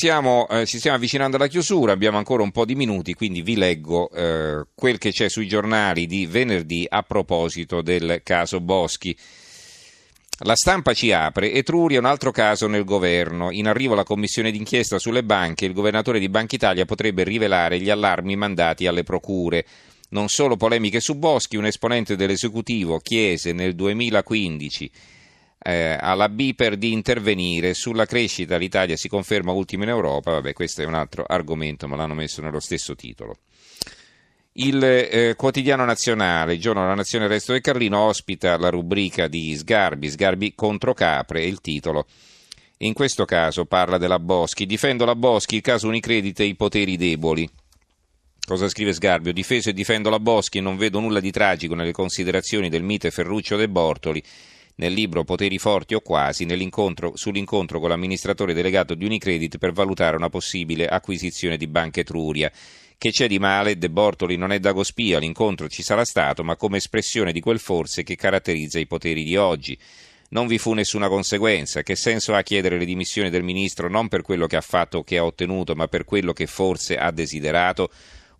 Siamo, eh, ci stiamo avvicinando alla chiusura, abbiamo ancora un po' di minuti, quindi vi leggo eh, quel che c'è sui giornali di venerdì a proposito del caso Boschi. La stampa ci apre, Etruria un altro caso nel governo. In arrivo la commissione d'inchiesta sulle banche, il governatore di Banca Italia potrebbe rivelare gli allarmi mandati alle procure. Non solo polemiche su Boschi, un esponente dell'esecutivo chiese nel 2015 eh, alla BIPER di intervenire sulla crescita. L'Italia si conferma ultima in Europa. Vabbè, questo è un altro argomento, ma l'hanno messo nello stesso titolo. Il eh, quotidiano nazionale, il giorno della nazione il resto del Carlino, ospita la rubrica di Sgarbi, Sgarbi contro Capre, il titolo. In questo caso parla della Boschi. Difendo la Boschi, il caso Unicredit e i poteri deboli. Cosa scrive Sgarbi? Ho difeso e difendo la Boschi e non vedo nulla di tragico nelle considerazioni del mite Ferruccio De Bortoli nel libro Poteri forti o quasi, sull'incontro con l'amministratore delegato di Unicredit per valutare una possibile acquisizione di Banca Etruria. Che c'è di male? De Bortoli non è dago spia, l'incontro ci sarà stato, ma come espressione di quel forse che caratterizza i poteri di oggi. Non vi fu nessuna conseguenza. Che senso ha chiedere le dimissioni del ministro non per quello che ha fatto o che ha ottenuto, ma per quello che forse ha desiderato?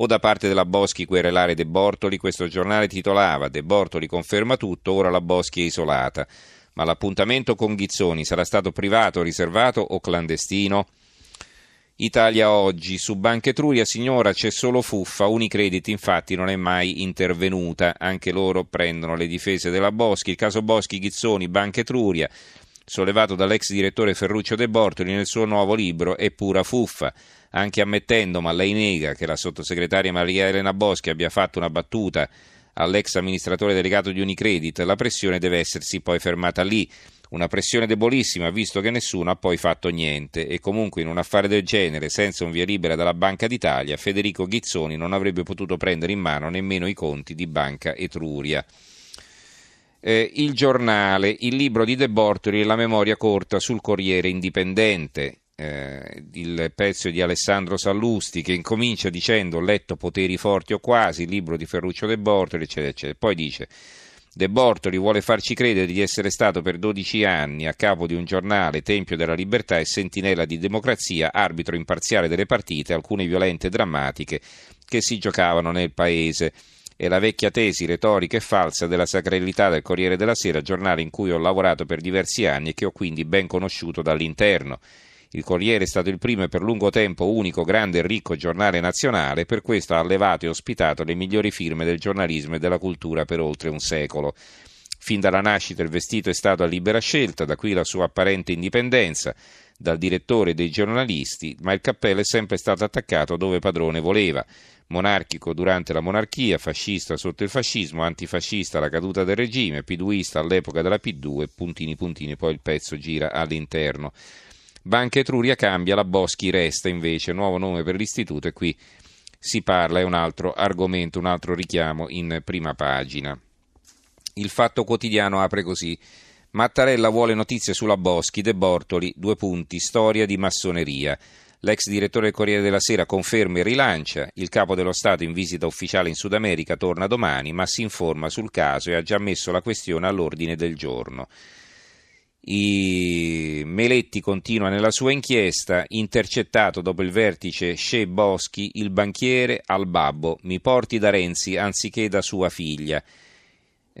O da parte della Boschi querelare De Bortoli, questo giornale titolava De Bortoli conferma tutto, ora la Boschi è isolata. Ma l'appuntamento con Ghizzoni sarà stato privato, riservato o clandestino? Italia oggi, su Banca Etruria signora c'è solo fuffa, Unicredit infatti non è mai intervenuta, anche loro prendono le difese della Boschi, il caso Boschi Ghizzoni, Banca Etruria, sollevato dall'ex direttore Ferruccio De Bortoli nel suo nuovo libro È pura fuffa anche ammettendo, ma lei nega, che la sottosegretaria Maria Elena Boschi abbia fatto una battuta all'ex amministratore delegato di Unicredit, la pressione deve essersi poi fermata lì. Una pressione debolissima, visto che nessuno ha poi fatto niente. E comunque in un affare del genere, senza un via libera dalla Banca d'Italia, Federico Ghizzoni non avrebbe potuto prendere in mano nemmeno i conti di Banca Etruria. Eh, il giornale, il libro di De Bortoli e la memoria corta sul Corriere Indipendente eh, il pezzo di Alessandro Sallusti che incomincia dicendo letto poteri forti o quasi, il libro di Ferruccio De Bortoli, eccetera, eccetera. Poi dice De Bortoli vuole farci credere di essere stato per 12 anni a capo di un giornale, tempio della libertà e sentinella di democrazia, arbitro imparziale delle partite, alcune violente e drammatiche, che si giocavano nel paese. E la vecchia tesi retorica e falsa della sacralità del Corriere della Sera, giornale in cui ho lavorato per diversi anni e che ho quindi ben conosciuto dall'interno. Il Corriere è stato il primo e per lungo tempo unico grande e ricco giornale nazionale, per questo ha allevato e ospitato le migliori firme del giornalismo e della cultura per oltre un secolo. Fin dalla nascita il vestito è stato a libera scelta, da qui la sua apparente indipendenza dal direttore dei giornalisti, ma il cappello è sempre stato attaccato dove padrone voleva. Monarchico durante la monarchia, fascista sotto il fascismo, antifascista alla caduta del regime, piduista all'epoca della P2, puntini puntini, poi il pezzo gira all'interno. Banca Etruria cambia, la Boschi resta invece, nuovo nome per l'istituto e qui si parla, è un altro argomento, un altro richiamo in prima pagina. Il Fatto Quotidiano apre così. Mattarella vuole notizie sulla Boschi, De Bortoli, due punti, storia di massoneria. L'ex direttore del Corriere della Sera conferma e rilancia, il capo dello Stato in visita ufficiale in Sud America torna domani, ma si informa sul caso e ha già messo la questione all'ordine del giorno. I Meletti continua nella sua inchiesta, intercettato dopo il vertice Sce Boschi, il banchiere al babbo, mi porti da Renzi anziché da sua figlia.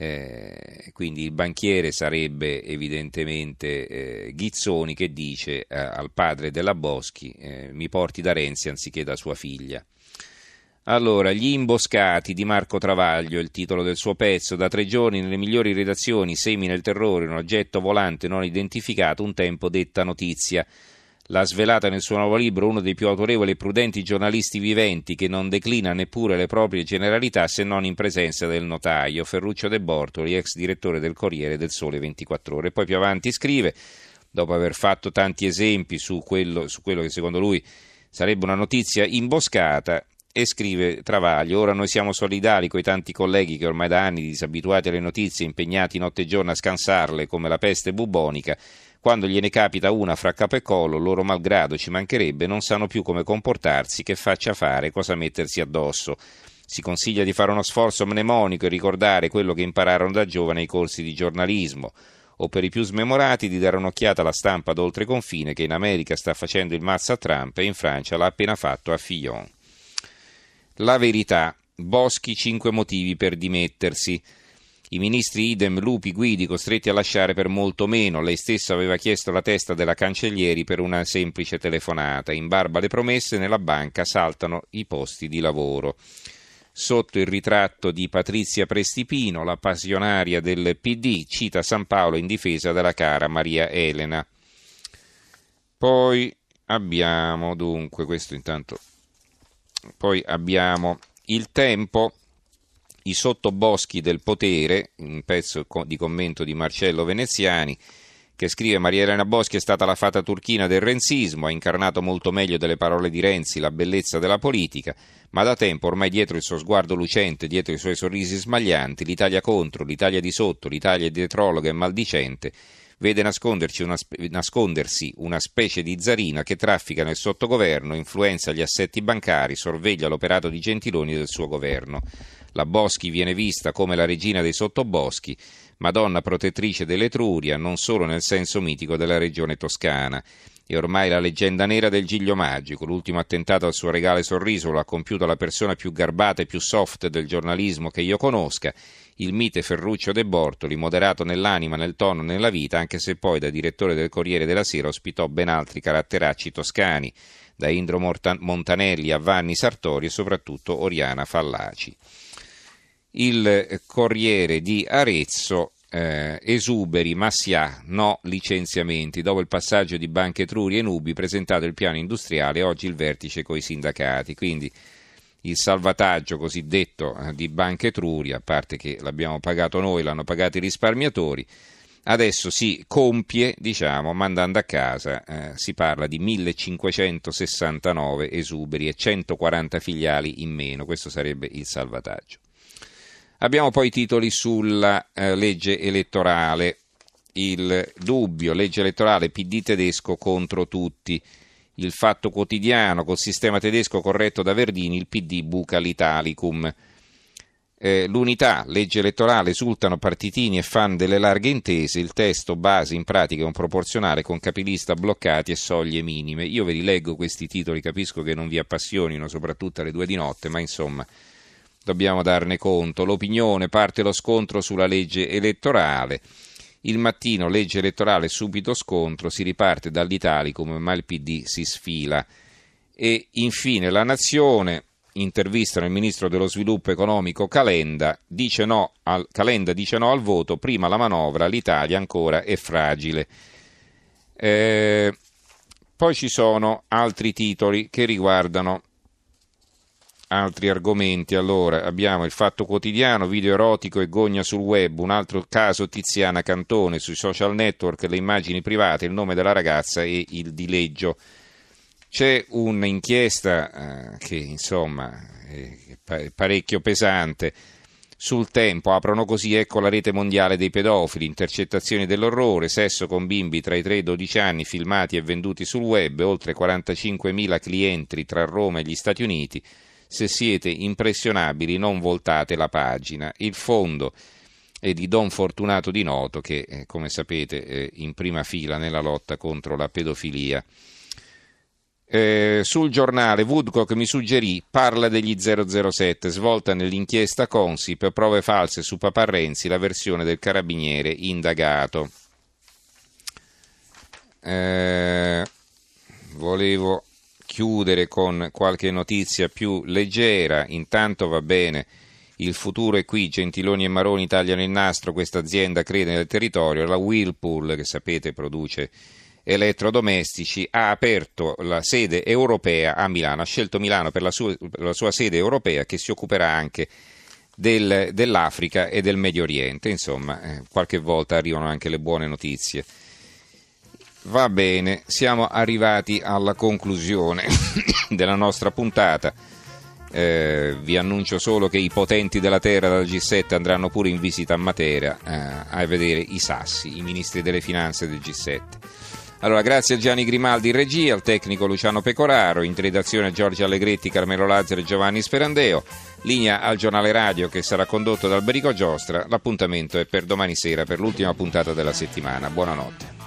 Eh, quindi il banchiere sarebbe evidentemente eh, Ghizzoni che dice eh, al padre della Boschi eh, mi porti da Renzi anziché da sua figlia. Allora, Gli imboscati di Marco Travaglio, il titolo del suo pezzo, da tre giorni nelle migliori redazioni semina il terrore, un oggetto volante non identificato, un tempo detta notizia. L'ha svelata nel suo nuovo libro uno dei più autorevoli e prudenti giornalisti viventi che non declina neppure le proprie generalità se non in presenza del notaio, Ferruccio De Bortoli, ex direttore del Corriere del Sole 24 Ore. Poi più avanti scrive, dopo aver fatto tanti esempi su quello, su quello che secondo lui sarebbe una notizia imboscata, e scrive Travaglio, ora noi siamo solidari con i tanti colleghi che ormai da anni, disabituati alle notizie, impegnati notte e giorno a scansarle come la peste bubonica, quando gliene capita una fra capo e collo, loro malgrado ci mancherebbe, non sanno più come comportarsi, che faccia fare, cosa mettersi addosso. Si consiglia di fare uno sforzo mnemonico e ricordare quello che impararono da giovane ai corsi di giornalismo. o per i più smemorati di dare un'occhiata alla stampa d'oltre confine che in America sta facendo il mazzo a Trump e in Francia l'ha appena fatto a Fillon. La verità. Boschi cinque motivi per dimettersi. I ministri Idem, Lupi, Guidi costretti a lasciare per molto meno. Lei stesso aveva chiesto la testa della cancellieri per una semplice telefonata. In barba alle promesse, nella banca saltano i posti di lavoro. Sotto il ritratto di Patrizia Prestipino, la passionaria del PD cita San Paolo in difesa della cara Maria Elena. Poi abbiamo dunque, questo intanto, poi abbiamo il tempo i sottoboschi del potere, un pezzo di commento di Marcello Veneziani, che scrive Maria Elena Boschi è stata la fata turchina del renzismo, ha incarnato molto meglio delle parole di Renzi la bellezza della politica, ma da tempo ormai dietro il suo sguardo lucente, dietro i suoi sorrisi smaglianti, l'Italia contro, l'Italia di sotto, l'Italia dietrologa e maldicente, vede una, nascondersi una specie di zarina che traffica nel sottogoverno, influenza gli assetti bancari, sorveglia l'operato di Gentiloni del suo governo. La Boschi viene vista come la regina dei sottoboschi, Madonna protettrice dell'Etruria, non solo nel senso mitico della regione toscana. E ormai la leggenda nera del Giglio Magico, l'ultimo attentato al suo regale sorriso lo ha compiuto la persona più garbata e più soft del giornalismo che io conosca, il mite Ferruccio De Bortoli, moderato nell'anima, nel tono, nella vita, anche se poi da direttore del Corriere della Sera ospitò ben altri caratteracci toscani, da Indro Montanelli a Vanni Sartori e soprattutto Oriana Fallaci. Il Corriere di Arezzo eh, esuberi, ma si ha, no licenziamenti. Dopo il passaggio di Banche Truri e Nubi, presentato il piano industriale, oggi il vertice coi sindacati. Quindi il salvataggio cosiddetto eh, di Banche Truri, a parte che l'abbiamo pagato noi, l'hanno pagato i risparmiatori, adesso si compie, diciamo, mandando a casa, eh, si parla di 1569 esuberi e 140 filiali in meno, questo sarebbe il salvataggio. Abbiamo poi i titoli sulla eh, legge elettorale, il dubbio, legge elettorale PD tedesco contro tutti, il fatto quotidiano col sistema tedesco corretto da Verdini, il PD buca l'Italicum. Eh, l'unità, legge elettorale, esultano partitini e fan delle larghe intese, il testo base in pratica è un proporzionale con capilista bloccati e soglie minime. Io ve li leggo questi titoli, capisco che non vi appassionino, soprattutto alle due di notte, ma insomma dobbiamo darne conto. L'opinione parte lo scontro sulla legge elettorale. Il mattino legge elettorale subito scontro, si riparte dall'Italicum ma il PD si sfila. E infine la Nazione, intervistano il ministro dello sviluppo economico Calenda, dice no al, Calenda dice no al voto, prima la manovra, l'Italia ancora è fragile. Eh, poi ci sono altri titoli che riguardano altri argomenti. Allora, abbiamo il fatto quotidiano, video erotico e gogna sul web, un altro caso Tiziana Cantone sui social network, le immagini private, il nome della ragazza e il dileggio. C'è un'inchiesta eh, che insomma è parecchio pesante. Sul tempo aprono così ecco la rete mondiale dei pedofili, intercettazioni dell'orrore, sesso con bimbi tra i 3 e i 12 anni filmati e venduti sul web, oltre 45.000 clienti tra Roma e gli Stati Uniti, se siete impressionabili non voltate la pagina. Il fondo è di Don Fortunato Di Noto che, eh, come sapete, è in prima fila nella lotta contro la pedofilia. Eh, sul giornale Woodcock mi suggerì parla degli 007 svolta nell'inchiesta Consip prove false su Papa Renzi la versione del carabiniere indagato eh, volevo chiudere con qualche notizia più leggera, intanto va bene, il futuro è qui, Gentiloni e Maroni tagliano il nastro, questa azienda crede nel territorio, la Whirlpool, che sapete produce elettrodomestici, ha aperto la sede europea a Milano, ha scelto Milano per la sua, per la sua sede europea che si occuperà anche del, dell'Africa e del Medio Oriente, insomma, eh, qualche volta arrivano anche le buone notizie. Va bene, siamo arrivati alla conclusione della nostra puntata. Eh, vi annuncio solo che i potenti della terra dal G7 andranno pure in visita a Matera eh, a vedere i sassi, i ministri delle finanze del G7. Allora, grazie a Gianni Grimaldi in regia, al tecnico Luciano Pecoraro, in redazione Giorgio Allegretti, Carmelo Lazzaro e Giovanni Sperandeo. Linea al giornale radio che sarà condotto dal Berico Giostra. L'appuntamento è per domani sera, per l'ultima puntata della settimana. Buonanotte.